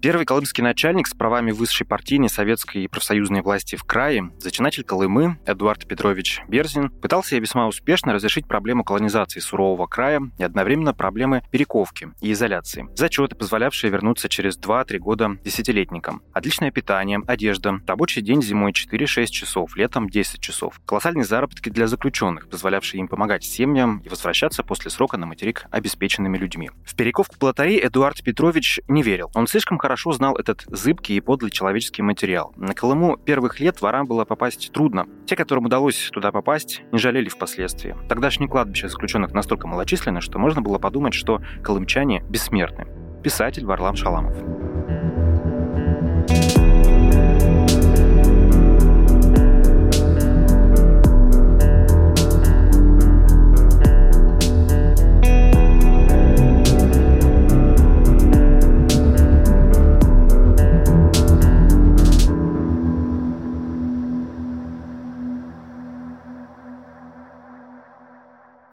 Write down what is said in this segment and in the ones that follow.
Первый колымский начальник с правами высшей партийной, советской и профсоюзной власти в крае, зачинатель Колымы Эдуард Петрович Берзин, пытался весьма успешно разрешить проблему колонизации сурового края и одновременно проблемы перековки и изоляции. Зачеты, позволявшие вернуться через 2-3 года десятилетникам. Отличное питание, одежда, рабочий день зимой 4-6 часов, летом 10 часов. Колоссальные заработки для заключенных, позволявшие им помогать семьям и возвращаться после срока на материк обеспеченными людьми. В перековку плотарей Эдуард Петрович не верил. Он слишком хорошо знал этот зыбкий и подлый человеческий материал. На Колыму первых лет ворам было попасть трудно. Те, которым удалось туда попасть, не жалели впоследствии. Тогдашнее кладбище заключенных настолько малочисленно, что можно было подумать, что колымчане бессмертны. Писатель Варлам Шаламов.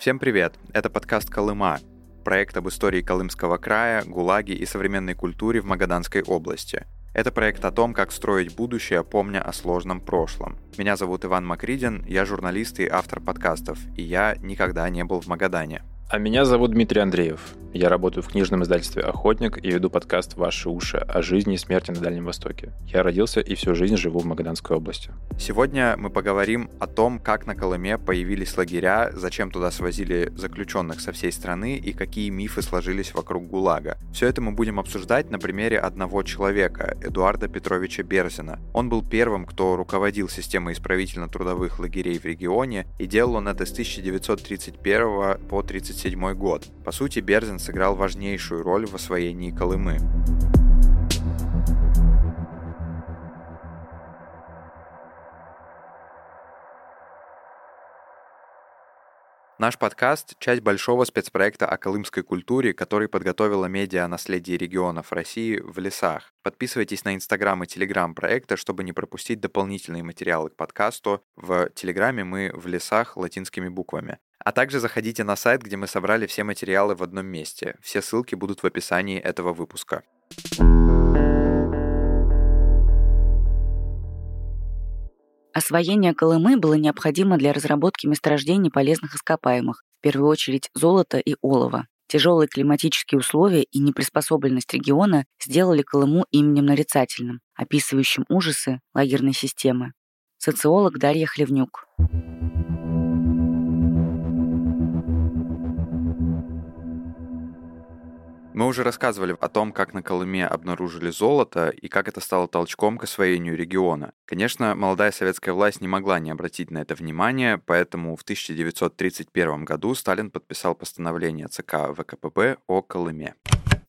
Всем привет! Это подкаст «Колыма», проект об истории Колымского края, ГУЛАГе и современной культуре в Магаданской области. Это проект о том, как строить будущее, помня о сложном прошлом. Меня зовут Иван Макридин, я журналист и автор подкастов, и я никогда не был в Магадане. А меня зовут Дмитрий Андреев. Я работаю в книжном издательстве «Охотник» и веду подкаст «Ваши уши» о жизни и смерти на Дальнем Востоке. Я родился и всю жизнь живу в Магаданской области. Сегодня мы поговорим о том, как на Колыме появились лагеря, зачем туда свозили заключенных со всей страны и какие мифы сложились вокруг ГУЛАГа. Все это мы будем обсуждать на примере одного человека, Эдуарда Петровича Берзина. Он был первым, кто руководил системой исправительно-трудовых лагерей в регионе, и делал он это с 1931 по 1937 год. По сути, Берзин сыграл важнейшую роль в освоении Колымы. Наш подкаст — часть большого спецпроекта о колымской культуре, который подготовила медиа «Наследие регионов России» в лесах. Подписывайтесь на Инстаграм и Телеграм проекта, чтобы не пропустить дополнительные материалы к подкасту. В Телеграме мы в лесах латинскими буквами. А также заходите на сайт, где мы собрали все материалы в одном месте. Все ссылки будут в описании этого выпуска. Освоение Колымы было необходимо для разработки месторождений полезных ископаемых, в первую очередь золота и олова. Тяжелые климатические условия и неприспособленность региона сделали Колыму именем нарицательным, описывающим ужасы лагерной системы. Социолог Дарья Хлевнюк. Мы уже рассказывали о том, как на Колыме обнаружили золото и как это стало толчком к освоению региона. Конечно, молодая советская власть не могла не обратить на это внимание, поэтому в 1931 году Сталин подписал постановление ЦК ВКПБ о Колыме.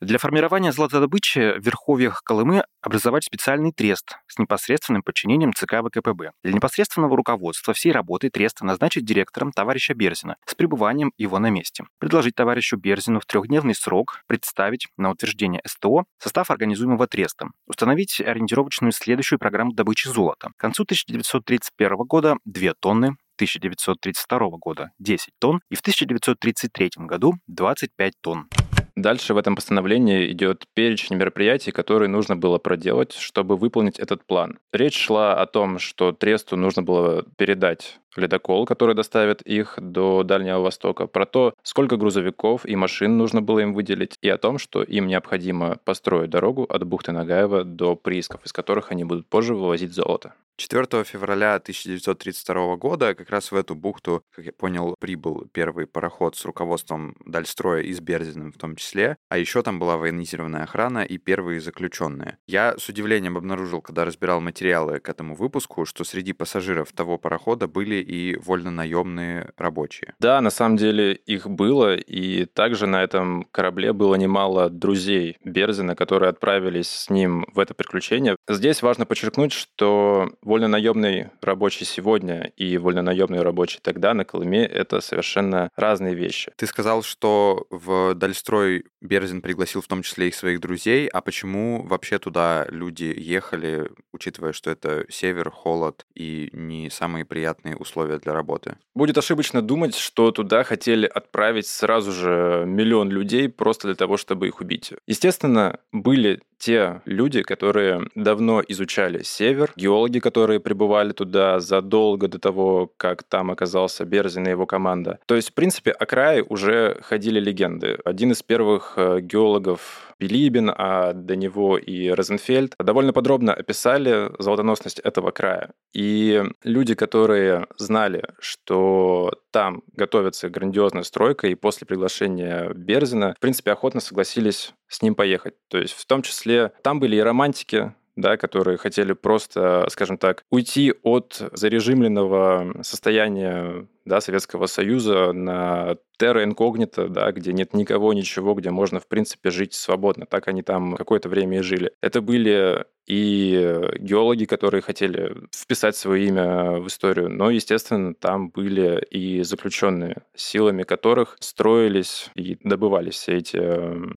Для формирования золотодобычи в верховьях Колымы образовать специальный трест с непосредственным подчинением ЦК ВКПБ. Для непосредственного руководства всей работы треста назначить директором товарища Берзина с пребыванием его на месте. Предложить товарищу Берзину в трехдневный срок представить на утверждение СТО состав организуемого треста, установить ориентировочную следующую программу добычи золота. К концу 1931 года 2 тонны 1932 года 10 тонн и в 1933 году 25 тонн. Дальше в этом постановлении идет перечень мероприятий, которые нужно было проделать, чтобы выполнить этот план. Речь шла о том, что Тресту нужно было передать ледокол, который доставит их до Дальнего Востока, про то, сколько грузовиков и машин нужно было им выделить, и о том, что им необходимо построить дорогу от бухты Нагаева до приисков, из которых они будут позже вывозить золото. 4 февраля 1932 года как раз в эту бухту, как я понял, прибыл первый пароход с руководством Дальстроя и с Берзиным в том числе, а еще там была военизированная охрана и первые заключенные. Я с удивлением обнаружил, когда разбирал материалы к этому выпуску, что среди пассажиров того парохода были и вольно-наемные рабочие. Да, на самом деле их было, и также на этом корабле было немало друзей Берзина, которые отправились с ним в это приключение. Здесь важно подчеркнуть, что вольно-наемный рабочий сегодня и вольно-наемный рабочий тогда на Колыме — это совершенно разные вещи. Ты сказал, что в Дальстрой Берзин пригласил в том числе и своих друзей, а почему вообще туда люди ехали, учитывая, что это север, холод и не самые приятные условия для работы? Будет ошибочно думать, что туда хотели отправить сразу же миллион людей просто для того, чтобы их убить. Естественно, были те люди, которые давно изучали север, геологи, которые прибывали туда задолго до того, как там оказался Берзин и его команда. То есть, в принципе, о крае уже ходили легенды. Один из первых э, геологов Билибин, а до него и Розенфельд довольно подробно описали золотоносность этого края. И люди, которые знали, что там готовится грандиозная стройка, и после приглашения Берзина, в принципе, охотно согласились с ним поехать. То есть в том числе там были и романтики, да, которые хотели просто, скажем так, уйти от зарежимленного состояния да, Советского Союза на терра инкогнито, да, где нет никого, ничего, где можно, в принципе, жить свободно. Так они там какое-то время и жили. Это были и геологи, которые хотели вписать свое имя в историю, но, естественно, там были и заключенные, силами которых строились и добывались все эти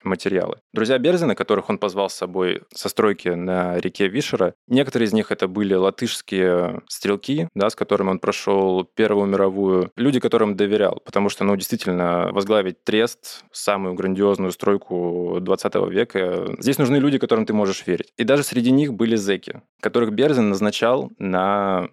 материалы. Друзья Берзина, которых он позвал с собой со стройки на реке Вишера, некоторые из них это были латышские стрелки, да, с которыми он прошел Первую мировую люди, которым доверял, потому что, ну, действительно, возглавить трест, самую грандиозную стройку 20 века, здесь нужны люди, которым ты можешь верить. И даже среди них были зеки, которых Берзин назначал на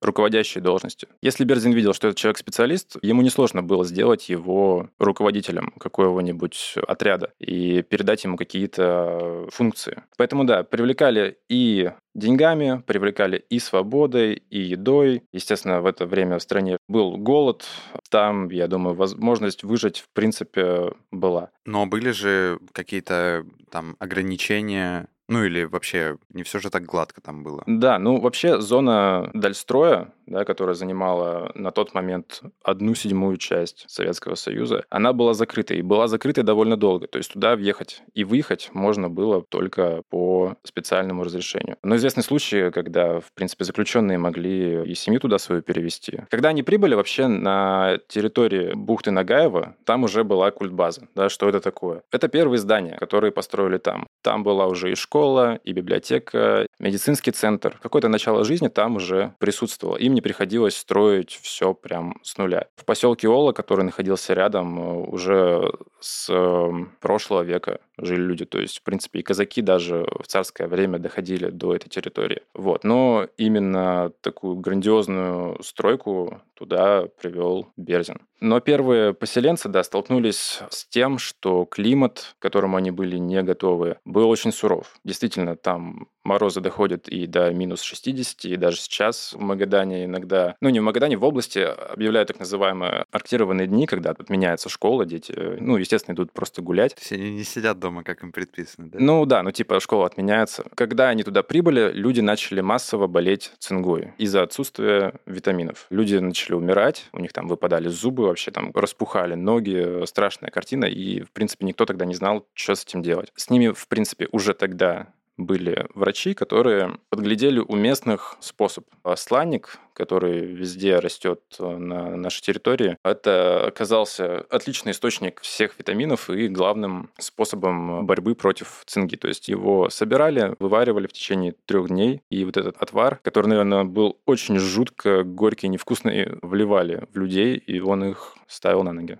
руководящей должности. Если Берзин видел, что этот человек специалист, ему несложно было сделать его руководителем какого-нибудь отряда и передать ему какие-то функции. Поэтому да, привлекали и деньгами, привлекали и свободой, и едой. Естественно, в это время в стране был голод. Там, я думаю, возможность выжить, в принципе, была. Но были же какие-то там ограничения ну или вообще не все же так гладко там было. Да, ну вообще зона Дальстроя, да, которая занимала на тот момент одну седьмую часть Советского Союза, она была закрыта и была закрыта довольно долго. То есть туда въехать и выехать можно было только по специальному разрешению. Но известны случаи, когда, в принципе, заключенные могли и семью туда свою перевести. Когда они прибыли вообще на территории бухты Нагаева, там уже была культбаза. Да, что это такое? Это первые здания, которые построили там. Там была уже и школа, школа, и библиотека, медицинский центр. Какое-то начало жизни там уже присутствовало. Им не приходилось строить все прям с нуля. В поселке Ола, который находился рядом, э, уже с эм, прошлого века жили люди. То есть, в принципе, и казаки даже в царское время доходили до этой территории. Вот. Но именно такую грандиозную стройку туда привел Берзин. Но первые поселенцы, да, столкнулись с тем, что климат, к которому они были не готовы, был очень суров. Действительно, там морозы доходят и до минус 60, и даже сейчас в Магадане иногда, ну не в Магадане, в области объявляют так называемые арктированные дни, когда отменяется школа, дети, ну, естественно, идут просто гулять. То есть они не сидят дома, как им предписано, да? Ну да, ну типа школа отменяется. Когда они туда прибыли, люди начали массово болеть цингой из-за отсутствия витаминов. Люди начали умирать, у них там выпадали зубы, вообще там распухали ноги, страшная картина, и, в принципе, никто тогда не знал, что с этим делать. С ними, в принципе, уже тогда были врачи, которые подглядели у местных способ. Сланник, который везде растет э, на нашей территории, это оказался отличный источник всех витаминов и главным способом борьбы против цинги. То есть его собирали, вываривали в течение трех дней, и вот этот отвар, который, наверное, был очень жутко горький, невкусный, вливали в людей, и он их ставил на ноги.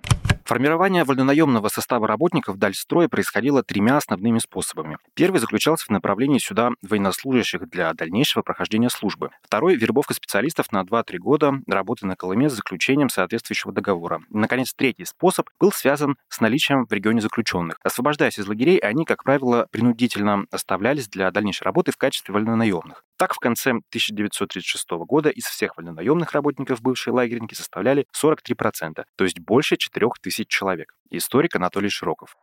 Формирование вольнонаемного состава работников Дальстроя происходило тремя основными способами. Первый заключался в направлении сюда военнослужащих для дальнейшего прохождения службы. Второй – вербовка специалистов на 2-3 года работы на Колыме с заключением соответствующего договора. И, наконец, третий способ был связан с наличием в регионе заключенных. Освобождаясь из лагерей, они, как правило, принудительно оставлялись для дальнейшей работы в качестве вольнонаемных. Так, в конце 1936 года из всех вольнонаемных работников бывшей лагерники составляли 43%, то есть больше 4000 человек. Историк Анатолий Широков.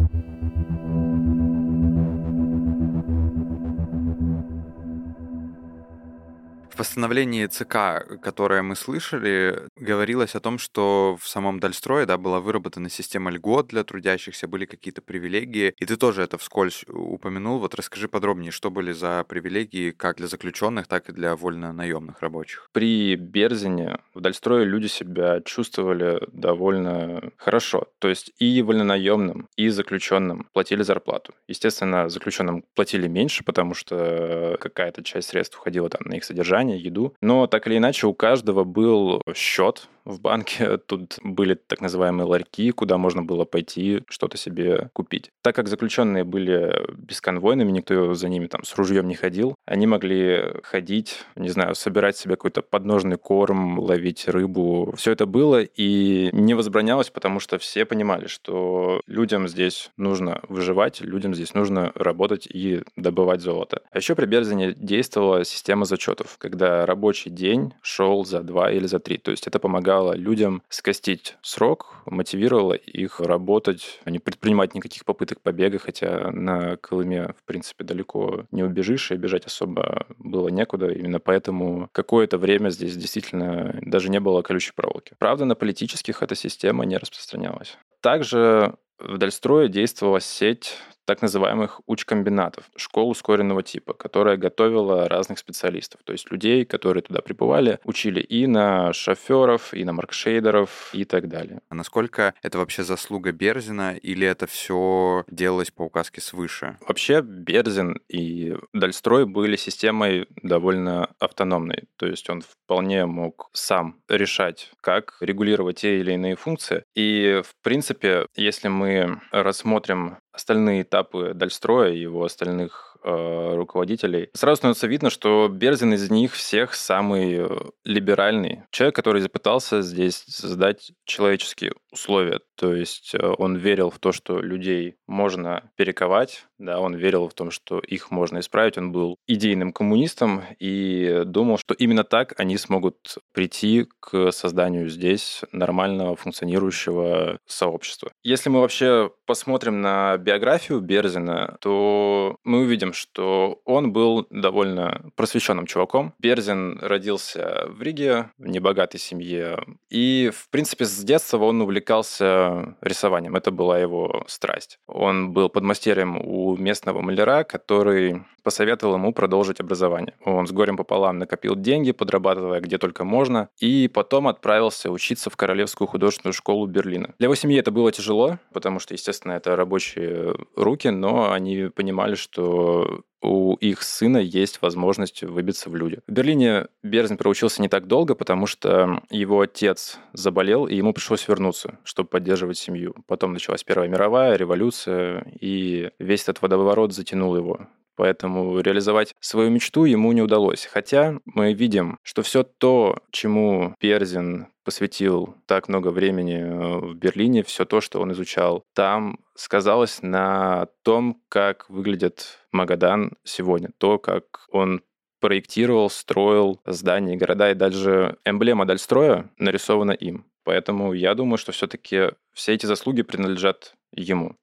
В постановлении ЦК, которое мы слышали, говорилось о том, что в самом Дальстрое да, была выработана система льгот для трудящихся, были какие-то привилегии. И ты тоже это вскользь упомянул. Вот расскажи подробнее, что были за привилегии как для заключенных, так и для вольно-наемных рабочих. При Берзине в Дальстрое люди себя чувствовали довольно хорошо. То есть и вольнонаемным, и заключенным платили зарплату. Естественно, заключенным платили меньше, потому что какая-то часть средств уходила там на их содержание питание, еду. Но так или иначе у каждого был счет в банке, тут были так называемые ларьки, куда можно было пойти что-то себе купить. Так как заключенные были бесконвойными, никто за ними там с ружьем не ходил, они могли ходить, не знаю, собирать себе какой-то подножный корм, ловить рыбу. Все это было и не возбранялось, потому что все понимали, что людям здесь нужно выживать, людям здесь нужно работать и добывать золото. А еще при Берзине действовала система зачетов, когда рабочий день шел за два или за три. То есть это помогало людям скостить срок, мотивировало их работать, не предпринимать никаких попыток побега, хотя на Колыме, в принципе, далеко не убежишь, и бежать особо было некуда. Именно поэтому какое-то время здесь действительно даже не было колючей проволоки. Правда, на политических эта система не распространялась. Также в Дальстрое действовала сеть так называемых учкомбинатов, школ ускоренного типа, которая готовила разных специалистов, то есть людей, которые туда прибывали, учили и на шоферов, и на маркшейдеров и так далее. А насколько это вообще заслуга Берзина, или это все делалось по указке свыше? Вообще Берзин и Дальстрой были системой довольно автономной, то есть он вполне мог сам решать, как регулировать те или иные функции. И, в принципе, если мы рассмотрим остальные этапы Дальстроя и его остальных э, руководителей, сразу становится видно, что Берзин из них всех самый э, либеральный. Человек, который запытался здесь создать человеческие условия. То есть э, он верил в то, что людей можно перековать, да, он верил в том, что их можно исправить. Он был идейным коммунистом и думал, что именно так они смогут прийти к созданию здесь нормального функционирующего сообщества. Если мы вообще посмотрим на биографию Берзина, то мы увидим, что он был довольно просвещенным чуваком. Берзин родился в Риге, в небогатой семье, и, в принципе, с детства он увлекался рисованием. Это была его страсть. Он был подмастерьем у местного маляра, который посоветовал ему продолжить образование. Он с горем пополам накопил деньги, подрабатывая где только можно, и потом отправился учиться в Королевскую художественную школу Берлина. Для его семьи это было тяжело, потому что, естественно, это рабочие руки, но они понимали, что у их сына есть возможность выбиться в люди. В Берлине Берзин проучился не так долго, потому что его отец заболел, и ему пришлось вернуться, чтобы поддерживать семью. Потом началась Первая мировая, революция, и весь этот водоворот затянул его. Поэтому реализовать свою мечту ему не удалось. Хотя мы видим, что все то, чему Перзин посвятил так много времени э, в Берлине, все то, что он изучал там, сказалось на том, как выглядит Магадан сегодня, то, как он проектировал, строил здания, города, и даже эмблема Дальстроя нарисована им. Поэтому я думаю, что все-таки все эти заслуги принадлежат ему.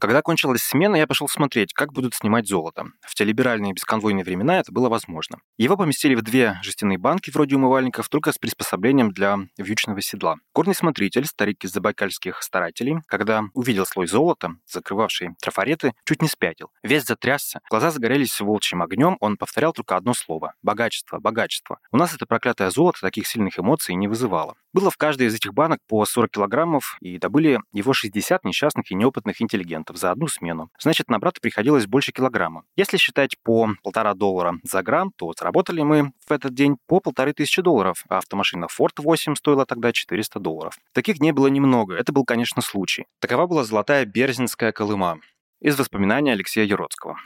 Когда кончилась смена, я пошел смотреть, как будут снимать золото. В те либеральные бесконвойные времена это было возможно. Его поместили в две жестяные банки вроде умывальников, только с приспособлением для вьючного седла. Горный смотритель, старик из забайкальских старателей, когда увидел слой золота, закрывавший трафареты, чуть не спятил. Весь затрясся, глаза загорелись волчьим огнем, он повторял только одно слово – богачество, богачество. У нас это проклятое золото таких сильных эмоций не вызывало. Было в каждой из этих банок по 40 килограммов, и добыли его 60 несчастных и неопытных интеллигентов за одну смену. Значит, на брата приходилось больше килограмма. Если считать по полтора доллара за грамм, то заработали мы в этот день по полторы тысячи долларов, а автомашина Ford 8 стоила тогда 400 долларов. Таких дней было немного, это был, конечно, случай. Такова была золотая берзинская Колыма. Из воспоминаний Алексея Ероцкого.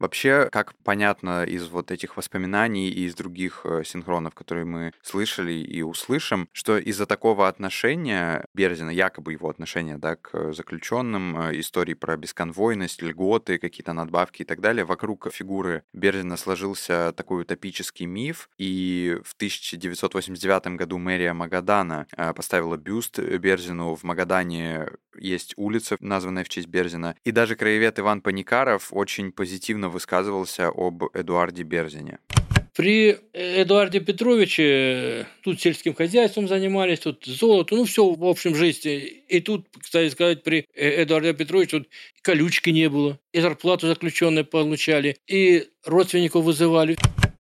Вообще, как понятно из вот этих воспоминаний и из других э, синхронов, которые мы слышали и услышим, что из-за такого отношения Берзина, якобы его отношения да, к заключенным, э, истории про бесконвойность, льготы, какие-то надбавки и так далее, вокруг фигуры Берзина сложился такой утопический миф, и в 1989 году мэрия Магадана э, поставила бюст Берзину. В Магадане есть улица, названная в честь Берзина, и даже краевед Иван Паникаров очень позитивно высказывался об Эдуарде Берзине. При Эдуарде Петровиче тут сельским хозяйством занимались, тут золото, ну все в общем жизни. И тут, кстати сказать, при Эдуарде Петровиче тут колючки не было, и зарплату заключенные получали, и родственников вызывали.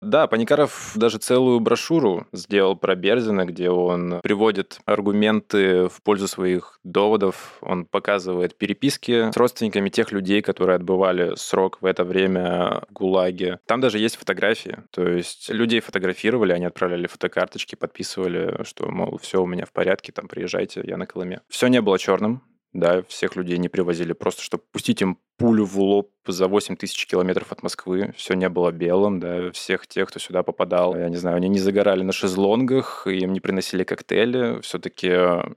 Да, Паникаров даже целую брошюру сделал про Берзина, где он приводит аргументы в пользу своих доводов. Он показывает переписки с родственниками тех людей, которые отбывали срок в это время в ГУЛАГе. Там даже есть фотографии. То есть людей фотографировали, они отправляли фотокарточки, подписывали, что, мол, все у меня в порядке, там, приезжайте, я на Колыме. Все не было черным, да, всех людей не привозили просто, чтобы пустить им пулю в лоб за 8 тысяч километров от Москвы. Все не было белым, да, всех тех, кто сюда попадал, я не знаю, они не загорали на шезлонгах, им не приносили коктейли. Все-таки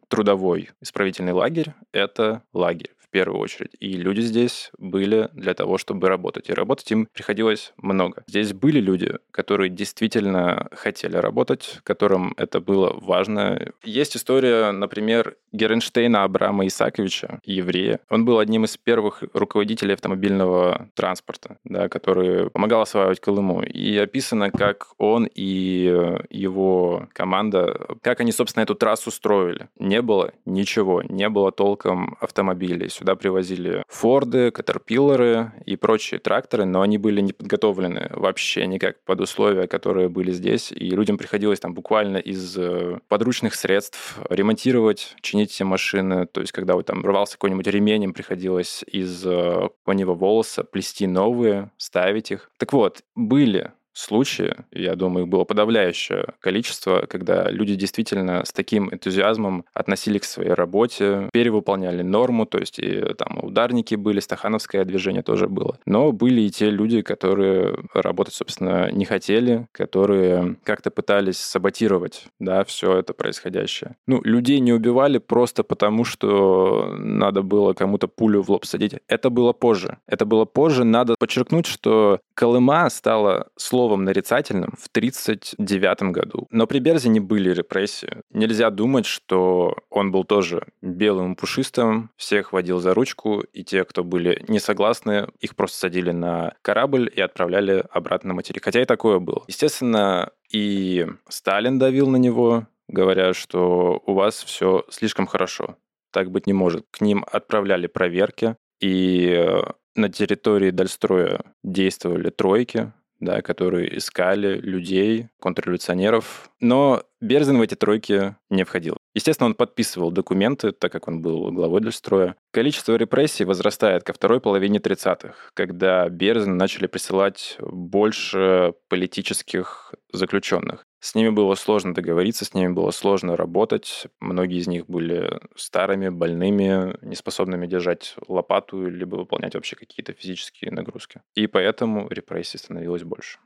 трудовой исправительный лагерь — это лагерь первую очередь. И люди здесь были для того, чтобы работать. И работать им приходилось много. Здесь были люди, которые действительно хотели работать, которым это было важно. Есть история, например, Геренштейна Абрама Исаковича, еврея. Он был одним из первых руководителей автомобильного транспорта, да, который помогал осваивать Колыму. И описано, как он и его команда, как они, собственно, эту трассу строили. Не было ничего, не было толком автомобилей. Сюда привозили Форды, Катерпиллеры и прочие тракторы, но они были не подготовлены вообще никак под условия, которые были здесь. И людям приходилось там буквально из э, подручных средств ремонтировать, чинить все машины. То есть, когда вот там рвался какой-нибудь ремень, им приходилось из э, конего волоса плести новые, ставить их. Так вот, были случаи, я думаю, их было подавляющее количество, когда люди действительно с таким энтузиазмом относились к своей работе, перевыполняли норму, то есть и там ударники были, стахановское движение тоже было. Но были и те люди, которые работать, собственно, не хотели, которые как-то пытались саботировать, да, все это происходящее. Ну, людей не убивали просто потому, что надо было кому-то пулю в лоб садить. Это было позже. Это было позже. Надо подчеркнуть, что Колыма стала словом словом нарицательным в 1939 году. Но при Берзине были репрессии. Нельзя думать, что он был тоже белым пушистым, всех водил за ручку, и те, кто были не согласны, их просто садили на корабль и отправляли обратно на материк. Хотя и такое было. Естественно, и Сталин давил на него, говоря, что у вас все слишком хорошо. Так быть не может. К ним отправляли проверки, и на территории Дальстроя действовали тройки, да, которые искали людей, контрреволюционеров. Но Берзин в эти тройки не входил. Естественно, он подписывал документы, так как он был главой Дальстроя. Количество репрессий возрастает ко второй половине 30-х, когда Берзин начали присылать больше политических заключенных. С ними было сложно договориться, с ними было сложно работать. Многие из них были старыми, больными, неспособными держать лопату либо выполнять вообще какие-то физические нагрузки. И поэтому репрессий становилось больше.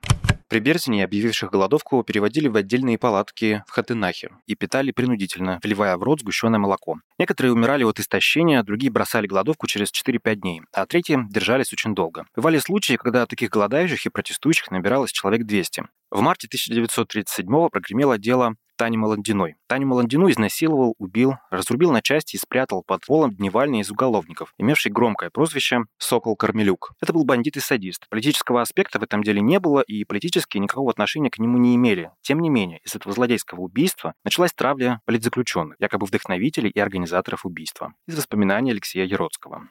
При Берзине объявивших голодовку переводили в отдельные палатки в Хатынахе и питали принудительно, вливая в рот сгущенное молоко. Некоторые умирали от истощения, другие бросали голодовку через 4-5 дней, а третьи держались очень долго. Бывали случаи, когда таких голодающих и протестующих набиралось человек 200. В марте 1937-го прогремело дело Тани Маландиной. Таню Маландину изнасиловал, убил, разрубил на части и спрятал под полом дневальный из уголовников, имевший громкое прозвище «Сокол Кармелюк». Это был бандит и садист. Политического аспекта в этом деле не было, и политические никакого отношения к нему не имели. Тем не менее, из этого злодейского убийства началась травля политзаключенных, якобы вдохновителей и организаторов убийства. Из воспоминаний Алексея Яроцкого.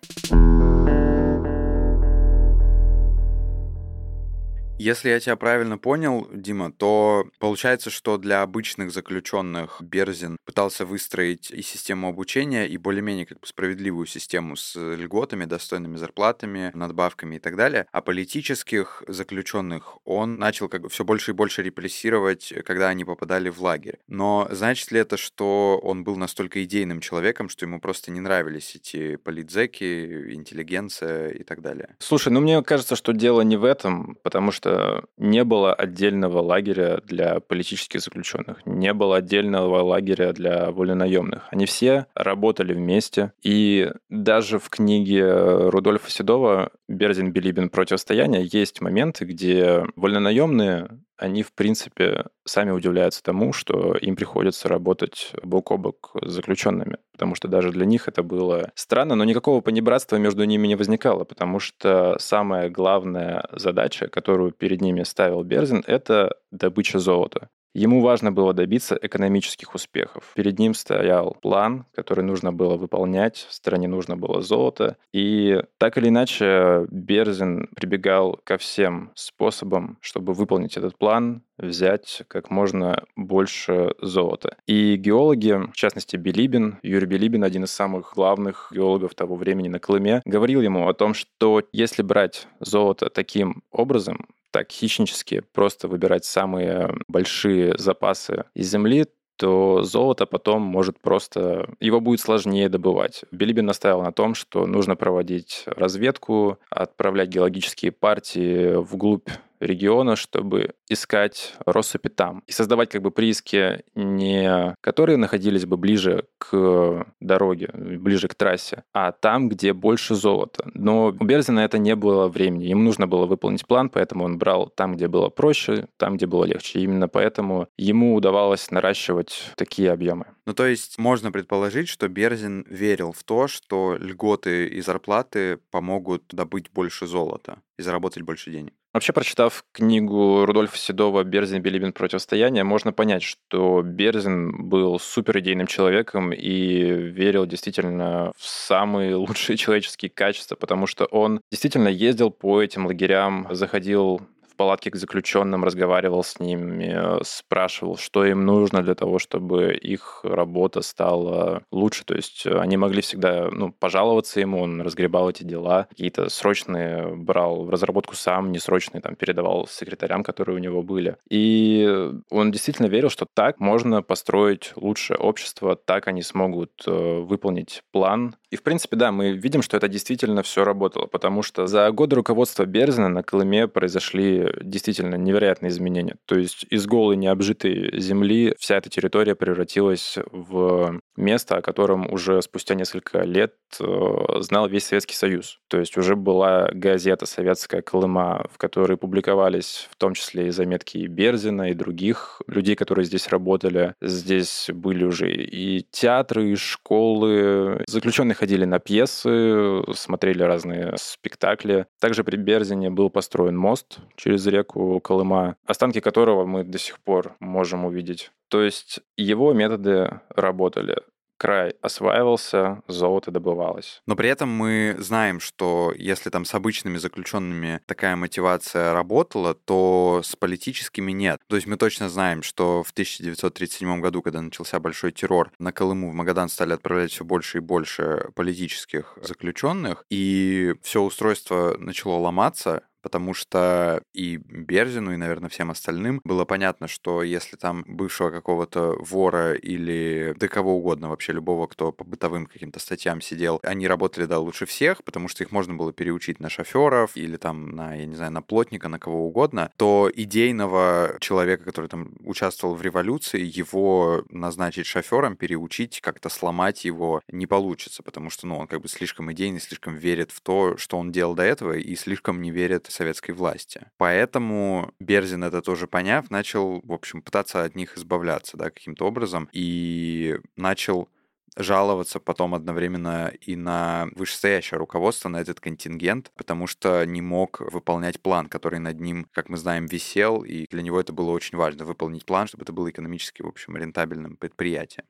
Если я тебя правильно понял, Дима, то получается, что для обычных заключенных Берзин пытался выстроить и систему обучения, и более-менее как бы справедливую систему с льготами, достойными зарплатами, надбавками и так далее. А политических заключенных он начал как бы все больше и больше репрессировать, когда они попадали в лагерь. Но значит ли это, что он был настолько идейным человеком, что ему просто не нравились эти политзеки, интеллигенция и так далее? Слушай, ну мне кажется, что дело не в этом, потому что не было отдельного лагеря для политических заключенных, не было отдельного лагеря для вольнонаемных. Они все работали вместе. И даже в книге Рудольфа Седова «Берзин, Билибин. Противостояние» есть моменты, где вольнонаемные они, в принципе, сами удивляются тому, что им приходится работать бок о бок с заключенными, потому что даже для них это было странно, но никакого понебратства между ними не возникало, потому что самая главная задача, которую перед ними ставил Берзин, это добыча золота. Ему важно было добиться экономических успехов. Перед ним стоял план, который нужно было выполнять, в стране нужно было золото. И так или иначе Берзин прибегал ко всем способам, чтобы выполнить этот план, взять как можно больше золота. И геологи, в частности Билибин, Юрий Билибин, один из самых главных геологов того времени на Колыме, говорил ему о том, что если брать золото таким образом, так хищнически просто выбирать самые большие запасы из земли, то золото потом может просто... Его будет сложнее добывать. Билибин настаивал на том, что нужно проводить разведку, отправлять геологические партии вглубь региона, чтобы искать россыпи там и создавать как бы прииски, не которые находились бы ближе к дороге, ближе к трассе, а там, где больше золота. Но у Берзина это не было времени. Ему нужно было выполнить план, поэтому он брал там, где было проще, там, где было легче. И именно поэтому ему удавалось наращивать такие объемы. Ну, то есть можно предположить, что Берзин верил в то, что льготы и зарплаты помогут добыть больше золота и заработать больше денег. Вообще, прочитав книгу Рудольфа Седова «Берзин, Билибин. Противостояние», можно понять, что Берзин был супер идейным человеком и верил действительно в самые лучшие человеческие качества, потому что он действительно ездил по этим лагерям, заходил палатке к заключенным, разговаривал с ними, спрашивал, что им нужно для того, чтобы их работа стала лучше. То есть они могли всегда ну, пожаловаться ему, он разгребал эти дела, какие-то срочные брал в разработку сам, несрочные там передавал секретарям, которые у него были. И он действительно верил, что так можно построить лучшее общество, так они смогут э, выполнить план. И, в принципе, да, мы видим, что это действительно все работало, потому что за годы руководства Берзина на Колыме произошли действительно невероятные изменения. То есть из голой необжитой земли вся эта территория превратилась в место, о котором уже спустя несколько лет э, знал весь Советский Союз. То есть уже была газета «Советская Колыма», в которой публиковались в том числе и заметки и Берзина, и других людей, которые здесь работали. Здесь были уже и театры, и школы. Заключенные ходили на пьесы, смотрели разные спектакли. Также при Берзине был построен мост через через реку Колыма, останки которого мы до сих пор можем увидеть. То есть его методы работали край осваивался, золото добывалось. Но при этом мы знаем, что если там с обычными заключенными такая мотивация работала, то с политическими нет. То есть мы точно знаем, что в 1937 году, когда начался большой террор, на Колыму в Магадан стали отправлять все больше и больше политических заключенных, и все устройство начало ломаться, потому что и Берзину, и, наверное, всем остальным было понятно, что если там бывшего какого-то вора или да кого угодно, вообще любого, кто по бытовым каким-то статьям сидел, они работали, да, лучше всех, потому что их можно было переучить на шоферов или там на, я не знаю, на плотника, на кого угодно, то идейного человека, который там участвовал в революции, его назначить шофером, переучить, как-то сломать его не получится, потому что, ну, он как бы слишком идейный, слишком верит в то, что он делал до этого, и слишком не верит советской власти. Поэтому Берзин это тоже поняв, начал, в общем, пытаться от них избавляться, да, каким-то образом, и начал жаловаться потом одновременно и на вышестоящее руководство, на этот контингент, потому что не мог выполнять план, который над ним, как мы знаем, висел, и для него это было очень важно, выполнить план, чтобы это было экономически, в общем, рентабельным предприятием.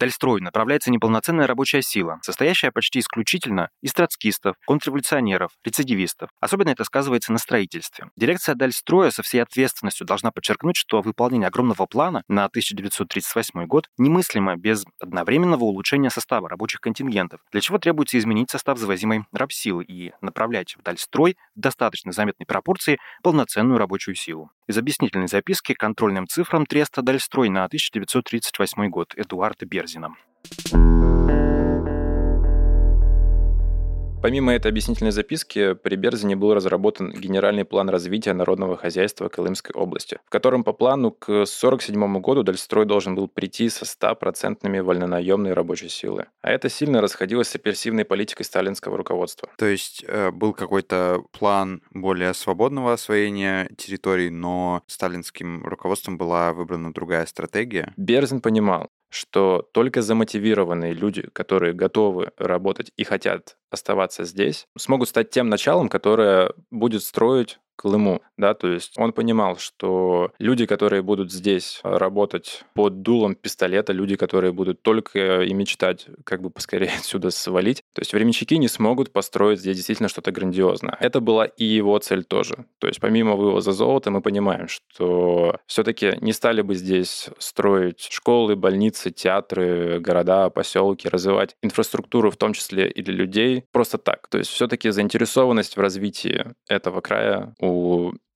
Дальстрой направляется неполноценная рабочая сила, состоящая почти исключительно из троцкистов, контрреволюционеров, рецидивистов. Особенно это сказывается на строительстве. Дирекция Дальстроя со всей ответственностью должна подчеркнуть, что выполнение огромного плана на 1938 год немыслимо без одновременного улучшения состава рабочих контингентов, для чего требуется изменить состав завозимой рабсилы и направлять в Дальстрой в достаточно заметной пропорции полноценную рабочую силу. Из объяснительной записки контрольным цифрам Треста Дальстрой на 1938 год Эдуарда Берзи. Берзином. Помимо этой объяснительной записки, при Берзине был разработан генеральный план развития народного хозяйства Колымской области, в котором по плану к 1947 году Дальстрой должен был прийти со 100% вольнонаемной рабочей силы. А это сильно расходилось с репрессивной политикой сталинского руководства. То есть э, был какой-то план более свободного освоения территорий, но сталинским руководством была выбрана другая стратегия? Берзин понимал, что только замотивированные люди, которые готовы работать и хотят оставаться здесь, смогут стать тем началом, которое будет строить Колыму, да, то есть он понимал, что люди, которые будут здесь работать под дулом пистолета, люди, которые будут только и мечтать, как бы поскорее отсюда свалить, то есть временщики не смогут построить здесь действительно что-то грандиозное. Это была и его цель тоже. То есть помимо вывоза золота мы понимаем, что все-таки не стали бы здесь строить школы, больницы, театры, города, поселки, развивать инфраструктуру, в том числе и для людей, просто так. То есть все-таки заинтересованность в развитии этого края у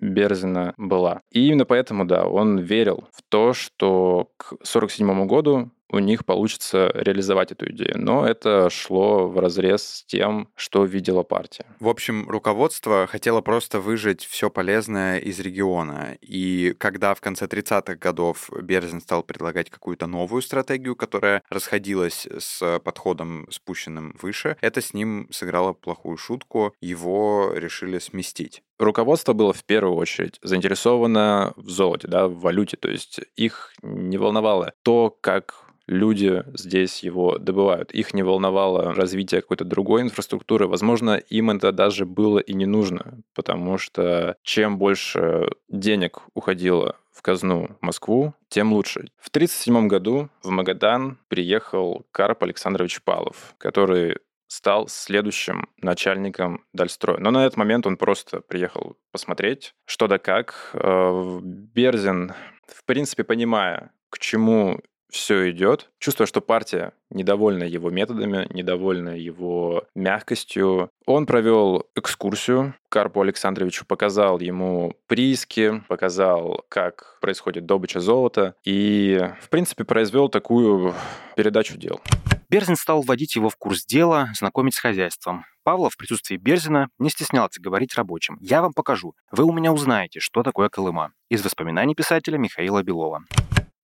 Берзина была. И именно поэтому, да, он верил в то, что к 1947 году у них получится реализовать эту идею. Но это шло в разрез с тем, что видела партия. В общем, руководство хотело просто выжить все полезное из региона. И когда в конце 30-х годов Берзин стал предлагать какую-то новую стратегию, которая расходилась с подходом, спущенным выше, это с ним сыграло плохую шутку. Его решили сместить. Руководство было в первую очередь заинтересовано в золоте, да, в валюте, то есть их не волновало то, как люди здесь его добывают. Их не волновало развитие какой-то другой инфраструктуры. Возможно, им это даже было и не нужно, потому что чем больше денег уходило в казну Москву, тем лучше. В 1937 году в Магадан приехал Карп Александрович Палов, который стал следующим начальником Дальстроя. Но на этот момент он просто приехал посмотреть, что да как. Э, Берзин, в принципе, понимая, к чему все идет, чувствуя, что партия недовольна его методами, недовольна его мягкостью. Он провел экскурсию Карпу Александровичу, показал ему прииски, показал, как происходит добыча золота и, в принципе, произвел такую передачу дел. Берзин стал вводить его в курс дела, знакомить с хозяйством. Павлов в присутствии Берзина не стеснялся говорить рабочим. «Я вам покажу. Вы у меня узнаете, что такое Колыма». Из воспоминаний писателя Михаила Белова.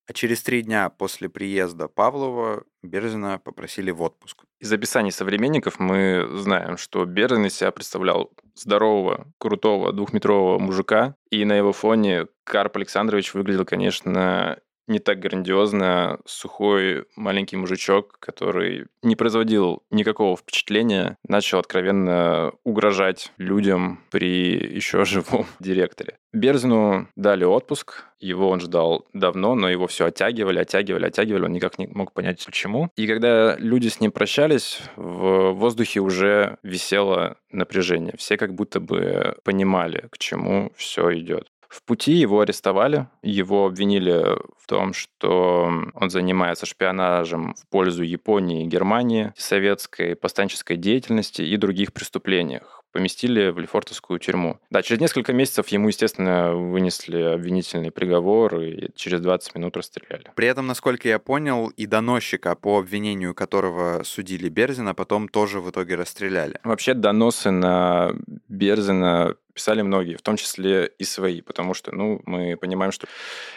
А через три дня после приезда Павлова Берзина попросили в отпуск. Из описаний современников мы знаем, что Берзин из себя представлял здорового, крутого, двухметрового мужика, и на его фоне Карп Александрович выглядел, конечно, не так грандиозно, сухой маленький мужичок, который не производил никакого впечатления, начал откровенно угрожать людям при еще живом директоре. Берзину дали отпуск, его он ждал давно, но его все оттягивали, оттягивали, оттягивали, он никак не мог понять, почему. И когда люди с ним прощались, в воздухе уже висело напряжение. Все как будто бы понимали, к чему все идет. В пути его арестовали, его обвинили в том, что он занимается шпионажем в пользу Японии и Германии, советской постанческой деятельности и других преступлениях поместили в Лефортовскую тюрьму. Да, через несколько месяцев ему, естественно, вынесли обвинительный приговор и через 20 минут расстреляли. При этом, насколько я понял, и доносчика, по обвинению которого судили Берзина, потом тоже в итоге расстреляли. Вообще доносы на Берзина писали многие, в том числе и свои, потому что, ну, мы понимаем, что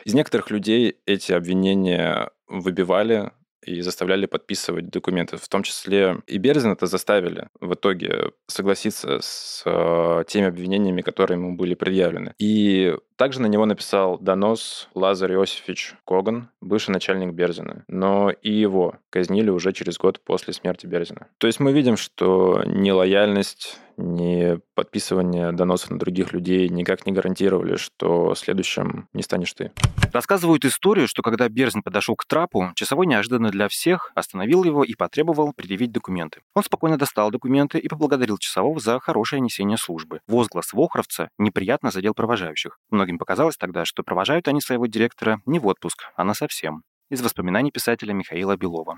из некоторых людей эти обвинения выбивали, и заставляли подписывать документы. В том числе и Берзин это заставили в итоге согласиться с э, теми обвинениями, которые ему были предъявлены. И также на него написал донос Лазарь Иосифович Коган, бывший начальник Берзина. Но и его казнили уже через год после смерти Берзина. То есть мы видим, что нелояльность, ни подписывание доносов на других людей никак не гарантировали, что следующим не станешь ты. Рассказывают историю, что когда Берзин подошел к трапу, часовой неожиданно для всех остановил его и потребовал предъявить документы. Он спокойно достал документы и поблагодарил часового за хорошее несение службы. Возглас Вохровца неприятно задел провожающих. Многим показалось тогда, что провожают они своего директора не в отпуск, а на совсем. Из воспоминаний писателя Михаила Белова.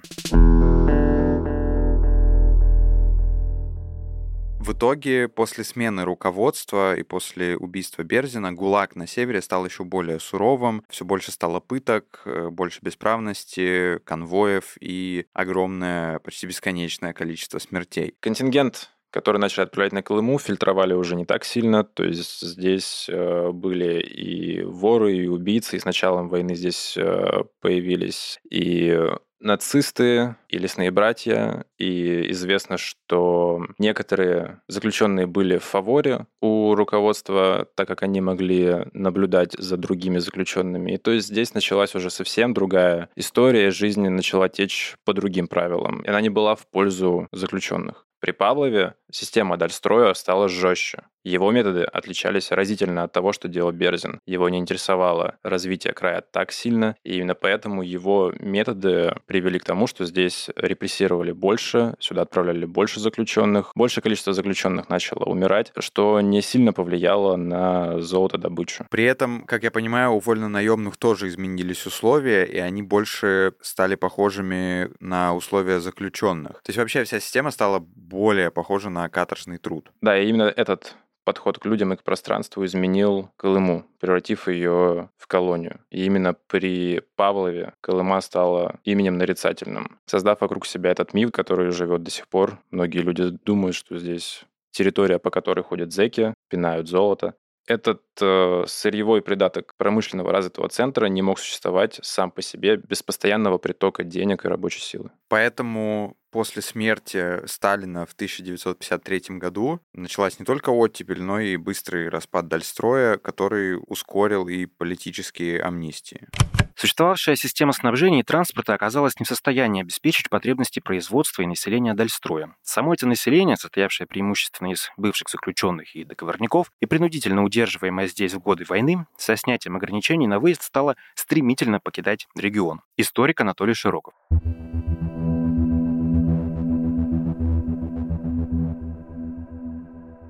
В итоге, после смены руководства и после убийства Берзина, ГУЛАГ на севере стал еще более суровым, все больше стало пыток, э, больше бесправности, конвоев и огромное, почти бесконечное количество смертей. Контингент которые начали отправлять на Колыму, фильтровали уже не так сильно. То есть здесь э, были и воры, и убийцы, и с началом войны здесь э, появились и нацисты и лесные братья, и известно, что некоторые заключенные были в фаворе у руководства, так как они могли наблюдать за другими заключенными. И то есть здесь началась уже совсем другая история, жизни начала течь по другим правилам. И она не была в пользу заключенных. При Павлове система Дальстроя стала жестче. Его методы отличались разительно от того, что делал Берзин. Его не интересовало развитие края так сильно, и именно поэтому его методы привели к тому, что здесь репрессировали больше, сюда отправляли больше заключенных, большее количество заключенных начало умирать, что не сильно повлияло на золотодобычу. При этом, как я понимаю, у вольно-наемных тоже изменились условия, и они больше стали похожими на условия заключенных. То есть вообще вся система стала более похожа на каторжный труд. Да, и именно этот подход к людям и к пространству изменил Колыму, превратив ее в колонию. И именно при Павлове Колыма стала именем нарицательным, создав вокруг себя этот миф, который живет до сих пор. Многие люди думают, что здесь территория, по которой ходят зеки, пинают золото. Этот э, сырьевой придаток промышленного развитого центра не мог существовать сам по себе без постоянного притока денег и рабочей силы. Поэтому после смерти Сталина в 1953 году началась не только оттепель, но и быстрый распад Дальстроя, который ускорил и политические амнистии. Существовавшая система снабжения и транспорта оказалась не в состоянии обеспечить потребности производства и населения Дальстроя. Само это население, состоявшее преимущественно из бывших заключенных и договорников и принудительно удерживаемое здесь в годы войны, со снятием ограничений на выезд стало стремительно покидать регион. Историк Анатолий Широков.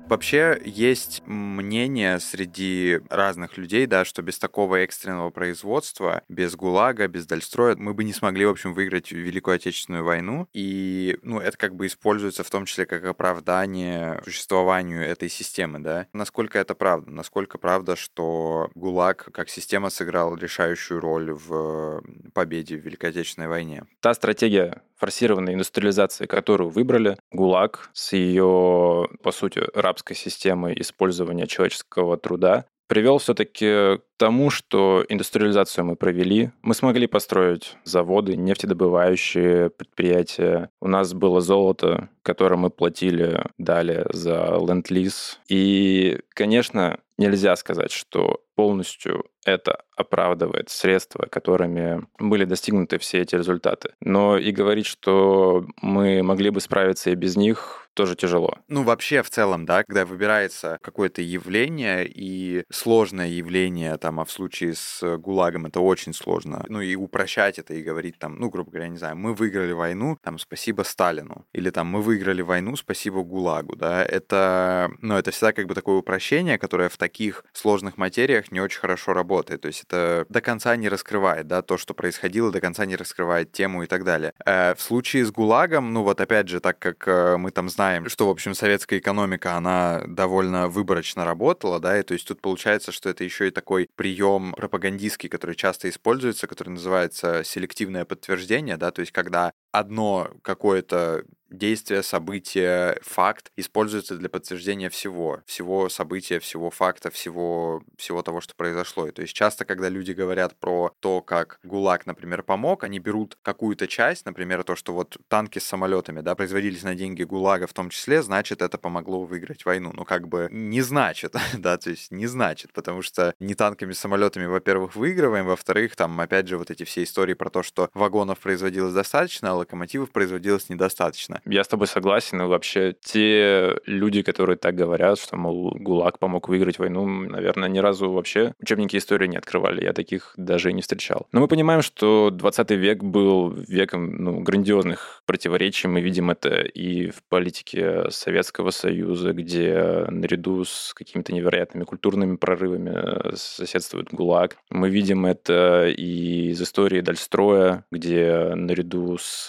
Вообще есть мнение среди разных людей, да, что без такого экстренного производства, без ГУЛАГа, без Дальстроя мы бы не смогли, в общем, выиграть Великую Отечественную войну. И, ну, это как бы используется в том числе как оправдание существованию этой системы, да. Насколько это правда? Насколько правда, что ГУЛАГ как система сыграл решающую роль в победе в Великой Отечественной войне? Та стратегия форсированной индустриализации, которую выбрали, ГУЛАГ с ее, по сути, рабской системой использования человеческого труда, привел все-таки к тому, что индустриализацию мы провели. Мы смогли построить заводы, нефтедобывающие предприятия. У нас было золото, которое мы платили далее за ленд-лиз. И, конечно, нельзя сказать, что полностью это оправдывает средства, которыми были достигнуты все эти результаты. Но и говорить, что мы могли бы справиться и без них, тоже тяжело. Ну, вообще, в целом, да, когда выбирается какое-то явление и сложное явление, там, а в случае с ГУЛАГом это очень сложно, ну, и упрощать это и говорить там, ну, грубо говоря, не знаю, мы выиграли войну, там, спасибо Сталину, или там, мы выиграли войну, спасибо ГУЛАГу, да, это, ну, это всегда как бы такое упрощение, которое в таких сложных материях не очень хорошо работает, то есть это до конца не раскрывает, да, то, что происходило, до конца не раскрывает тему и так далее. Э, в случае с ГУЛАГом, ну, вот опять же, так как э, мы там знаем, знаем, что, в общем, советская экономика, она довольно выборочно работала, да, и то есть тут получается, что это еще и такой прием пропагандистский, который часто используется, который называется селективное подтверждение, да, то есть когда одно какое-то действие, событие, факт используется для подтверждения всего, всего события, всего факта, всего, всего того, что произошло. И то есть часто, когда люди говорят про то, как ГУЛАГ, например, помог, они берут какую-то часть, например, то, что вот танки с самолетами, да, производились на деньги ГУЛАГа в том числе, значит, это помогло выиграть войну. Ну, как бы не значит, да, то есть не значит, потому что не танками с самолетами, во-первых, выигрываем, во-вторых, там, опять же, вот эти все истории про то, что вагонов производилось достаточно, а локомотивов производилось недостаточно Конечно. Я с тобой согласен. И вообще те люди, которые так говорят, что, мол, ГУЛАГ помог выиграть войну, наверное, ни разу вообще учебники истории не открывали. Я таких даже и не встречал. Но мы понимаем, что 20 век был веком ну, грандиозных противоречий. Мы видим это и в политике Советского Союза, где наряду с какими-то невероятными культурными прорывами соседствует ГУЛАГ. Мы видим это и из истории Дальстроя, где наряду с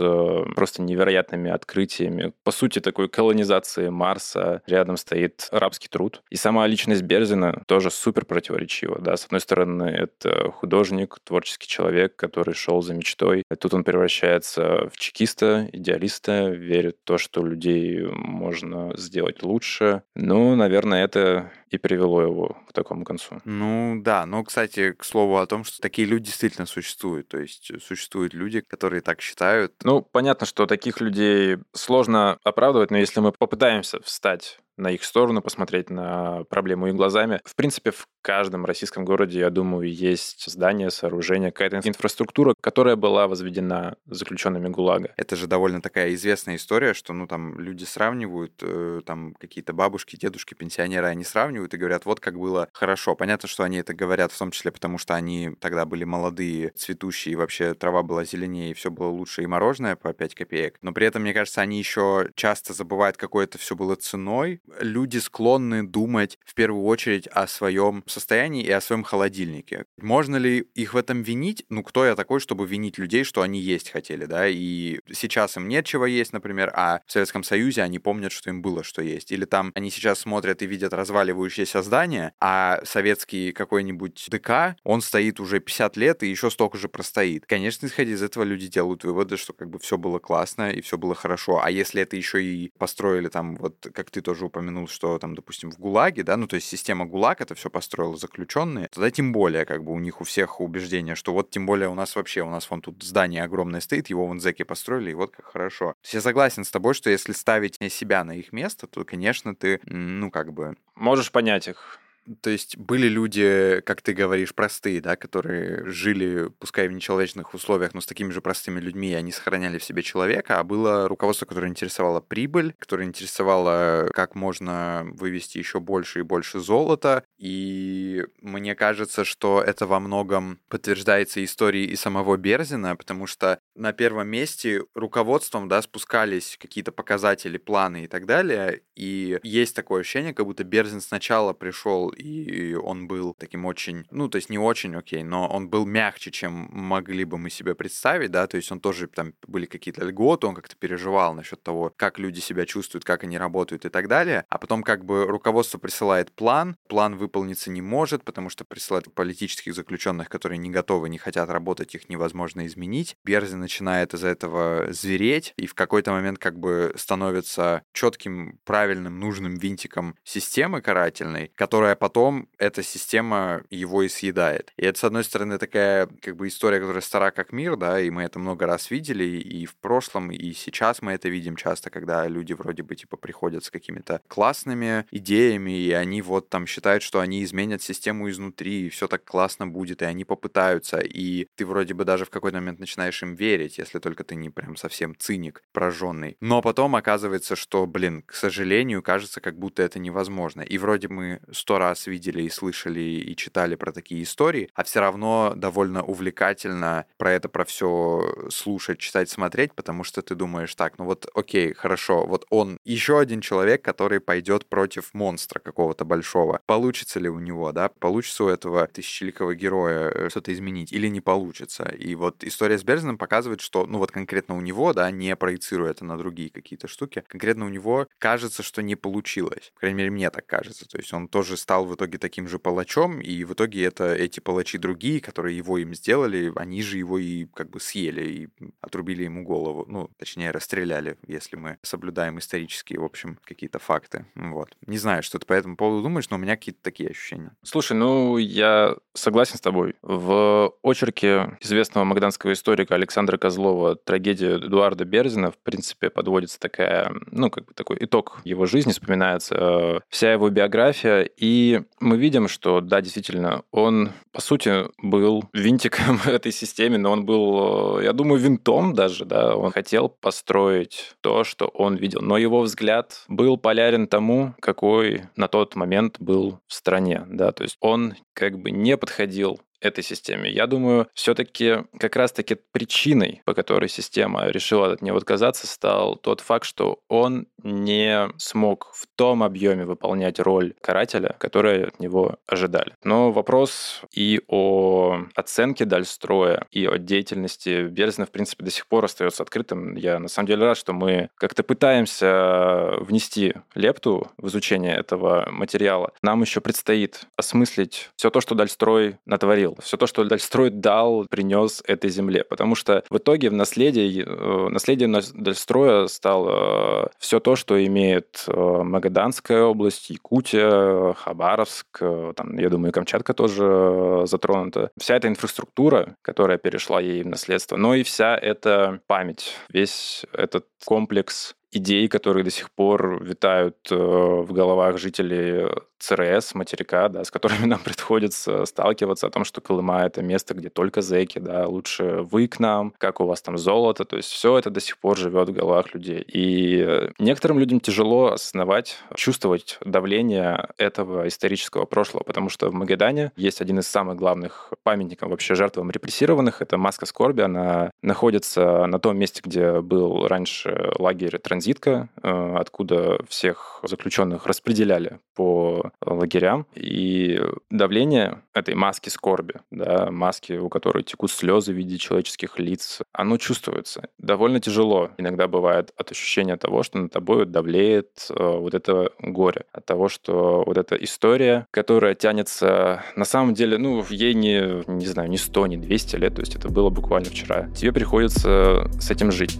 просто невероятными открытиями открытиями, по сути, такой колонизации Марса. Рядом стоит рабский труд. И сама личность Берзина тоже супер противоречива. Да? С одной стороны, это художник, творческий человек, который шел за мечтой. И тут он превращается в чекиста, идеалиста, верит в то, что людей можно сделать лучше. Ну, наверное, это и привело его к такому концу. Ну да, но, кстати, к слову о том, что такие люди действительно существуют. То есть существуют люди, которые так считают. Ну, понятно, что таких людей сложно оправдывать, но если мы попытаемся встать на их сторону, посмотреть на проблему их глазами. В принципе, в каждом российском городе, я думаю, есть здание, сооружение, какая-то инфраструктура, которая была возведена заключенными ГУЛАГа. Это же довольно такая известная история, что, ну, там люди сравнивают, э, там какие-то бабушки, дедушки, пенсионеры, они сравнивают и говорят, вот как было хорошо. Понятно, что они это говорят в том числе потому, что они тогда были молодые, цветущие, и вообще трава была зеленее, и все было лучше, и мороженое по 5 копеек. Но при этом, мне кажется, они еще часто забывают, какое это все было ценой. Люди склонны думать в первую очередь о своем состоянии и о своем холодильнике. Можно ли их в этом винить? Ну, кто я такой, чтобы винить людей, что они есть хотели, да? И сейчас им нет чего есть, например, а в Советском Союзе они помнят, что им было что есть. Или там они сейчас смотрят и видят разваливающееся здание, а советский какой-нибудь ДК, он стоит уже 50 лет и еще столько же простоит. Конечно, исходя из этого люди делают выводы, что как бы все было классно и все было хорошо. А если это еще и построили там, вот как ты тоже упомянул, что там, допустим, в ГУЛАГе, да, ну то есть система ГУЛАГ это все построила заключенные, тогда тем более как бы у них у всех убеждение, что вот тем более у нас вообще, у нас вон тут здание огромное стоит, его вон зэки построили, и вот как хорошо. То есть я согласен с тобой, что если ставить себя на их место, то, конечно, ты, ну, как бы... Можешь понять их. То есть были люди, как ты говоришь, простые, да, которые жили, пускай в нечеловечных условиях, но с такими же простыми людьми, они сохраняли в себе человека, а было руководство, которое интересовало прибыль, которое интересовало, как можно вывести еще больше и больше золота. И мне кажется, что это во многом подтверждается историей и самого Берзина, потому что на первом месте руководством, да, спускались какие-то показатели, планы и так далее, и есть такое ощущение, как будто Берзин сначала пришел и он был таким очень, ну, то есть не очень окей, но он был мягче, чем могли бы мы себе представить, да, то есть он тоже, там были какие-то льготы, он как-то переживал насчет того, как люди себя чувствуют, как они работают и так далее, а потом как бы руководство присылает план, план выполниться не может, потому что присылают политических заключенных, которые не готовы, не хотят работать, их невозможно изменить. Берзи начинает из-за этого звереть, и в какой-то момент как бы становится четким, правильным, нужным винтиком системы карательной, которая потом эта система его и съедает. И это, с одной стороны, такая как бы история, которая стара как мир, да, и мы это много раз видели, и в прошлом, и сейчас мы это видим часто, когда люди вроде бы типа приходят с какими-то классными идеями, и они вот там считают, что они изменят систему изнутри, и все так классно будет, и они попытаются, и ты вроде бы даже в какой-то момент начинаешь им верить, если только ты не прям совсем циник, прожженный. Но потом оказывается, что, блин, к сожалению, кажется, как будто это невозможно. И вроде мы сто раз раз видели и слышали и читали про такие истории, а все равно довольно увлекательно про это, про все слушать, читать, смотреть, потому что ты думаешь, так, ну вот окей, хорошо, вот он еще один человек, который пойдет против монстра какого-то большого. Получится ли у него, да? Получится у этого тысячеликого героя э, что-то изменить или не получится? И вот история с Берзином показывает, что, ну вот конкретно у него, да, не проецируя это на другие какие-то штуки, конкретно у него кажется, что не получилось. По крайней мере, мне так кажется. То есть он тоже стал в итоге таким же палачом, и в итоге это эти палачи другие, которые его им сделали, они же его и как бы съели, и отрубили ему голову. Ну, точнее, расстреляли, если мы соблюдаем исторические, в общем, какие-то факты. Вот. Не знаю, что ты по этому поводу думаешь, но у меня какие-то такие ощущения. Слушай, ну, я согласен с тобой. В очерке известного магданского историка Александра Козлова «Трагедия Эдуарда Берзина» в принципе подводится такая, ну, как бы такой итог его жизни, вспоминается э, вся его биография, и мы видим, что, да, действительно, он, по сути, был винтиком этой системе, но он был, э, я думаю, винтом даже, да, он хотел построить то, что он видел, но его взгляд был полярен тому, какой на тот момент был в стране, да, то есть он как бы не подходил этой системе. Я думаю, все-таки как раз-таки причиной, по которой система решила от него отказаться, стал тот факт, что он не смог в том объеме выполнять роль карателя, которую от него ожидали. Но вопрос и о оценке Дальстроя, и о деятельности Берзина, в принципе, до сих пор остается открытым. Я на самом деле рад, что мы как-то пытаемся внести лепту в изучение этого материала. Нам еще предстоит осмыслить все то, что Дальстрой натворил все то, что Дальстрой дал, принес этой земле. Потому что в итоге в наследии, э, наследием Дальстроя стало э, все то, что имеет э, Магаданская область, Якутия, Хабаровск, там, я думаю, Камчатка тоже затронута. Вся эта инфраструктура, которая перешла ей в наследство, но и вся эта память, весь этот комплекс идей, которые до сих пор витают э, в головах жителей ЦРС, материка, да, с которыми нам приходится сталкиваться, о том, что Колыма — это место, где только зэки, да, лучше вы к нам, как у вас там золото, то есть все это до сих пор живет в головах людей. И некоторым людям тяжело осознавать, чувствовать давление этого исторического прошлого, потому что в Магадане есть один из самых главных памятников вообще жертвам репрессированных, это маска скорби, она находится на том месте, где был раньше лагерь транзитка, э, откуда всех заключенных распределяли по лагерям. И давление этой маски скорби, да, маски, у которой текут слезы в виде человеческих лиц, оно чувствуется. Довольно тяжело. Иногда бывает от ощущения того, что над тобой давлеет э, вот это горе, от того, что вот эта история, которая тянется, на самом деле, ну, ей не, не знаю, не 100, не 200 лет, то есть это было буквально вчера. Тебе приходится с этим жить.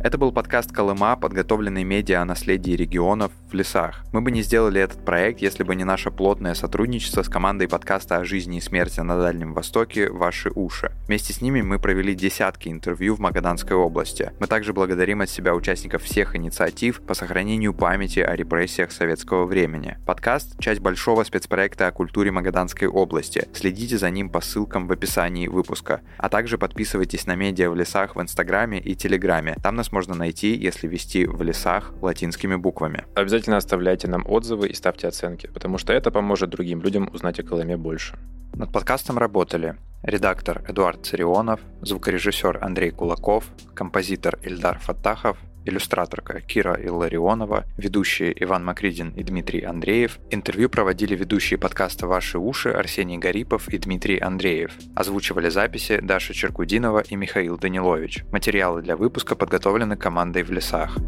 Это был подкаст «Колыма», подготовленный медиа о наследии регионов в лесах. Мы бы не сделали этот проект, если бы не наше плотное сотрудничество с командой подкаста о жизни и смерти на Дальнем Востоке «Ваши уши». Вместе с ними мы провели десятки интервью в Магаданской области. Мы также благодарим от себя участников всех инициатив по сохранению памяти о репрессиях советского времени. Подкаст — часть большого спецпроекта о культуре Магаданской области. Следите за ним по ссылкам в описании выпуска. А также подписывайтесь на медиа в лесах в Инстаграме и Телеграме. Там нас можно найти, если вести в лесах латинскими буквами. Обязательно оставляйте нам отзывы и ставьте оценки, потому что это поможет другим людям узнать о Колыме больше. Над подкастом работали редактор Эдуард Царионов, звукорежиссер Андрей Кулаков, композитор Ильдар Фаттахов, иллюстраторка Кира Илларионова, ведущие Иван Макридин и Дмитрий Андреев. Интервью проводили ведущие подкаста «Ваши уши» Арсений Гарипов и Дмитрий Андреев. Озвучивали записи Даша Черкудинова и Михаил Данилович. Материалы для выпуска подготовлены командой в лесах.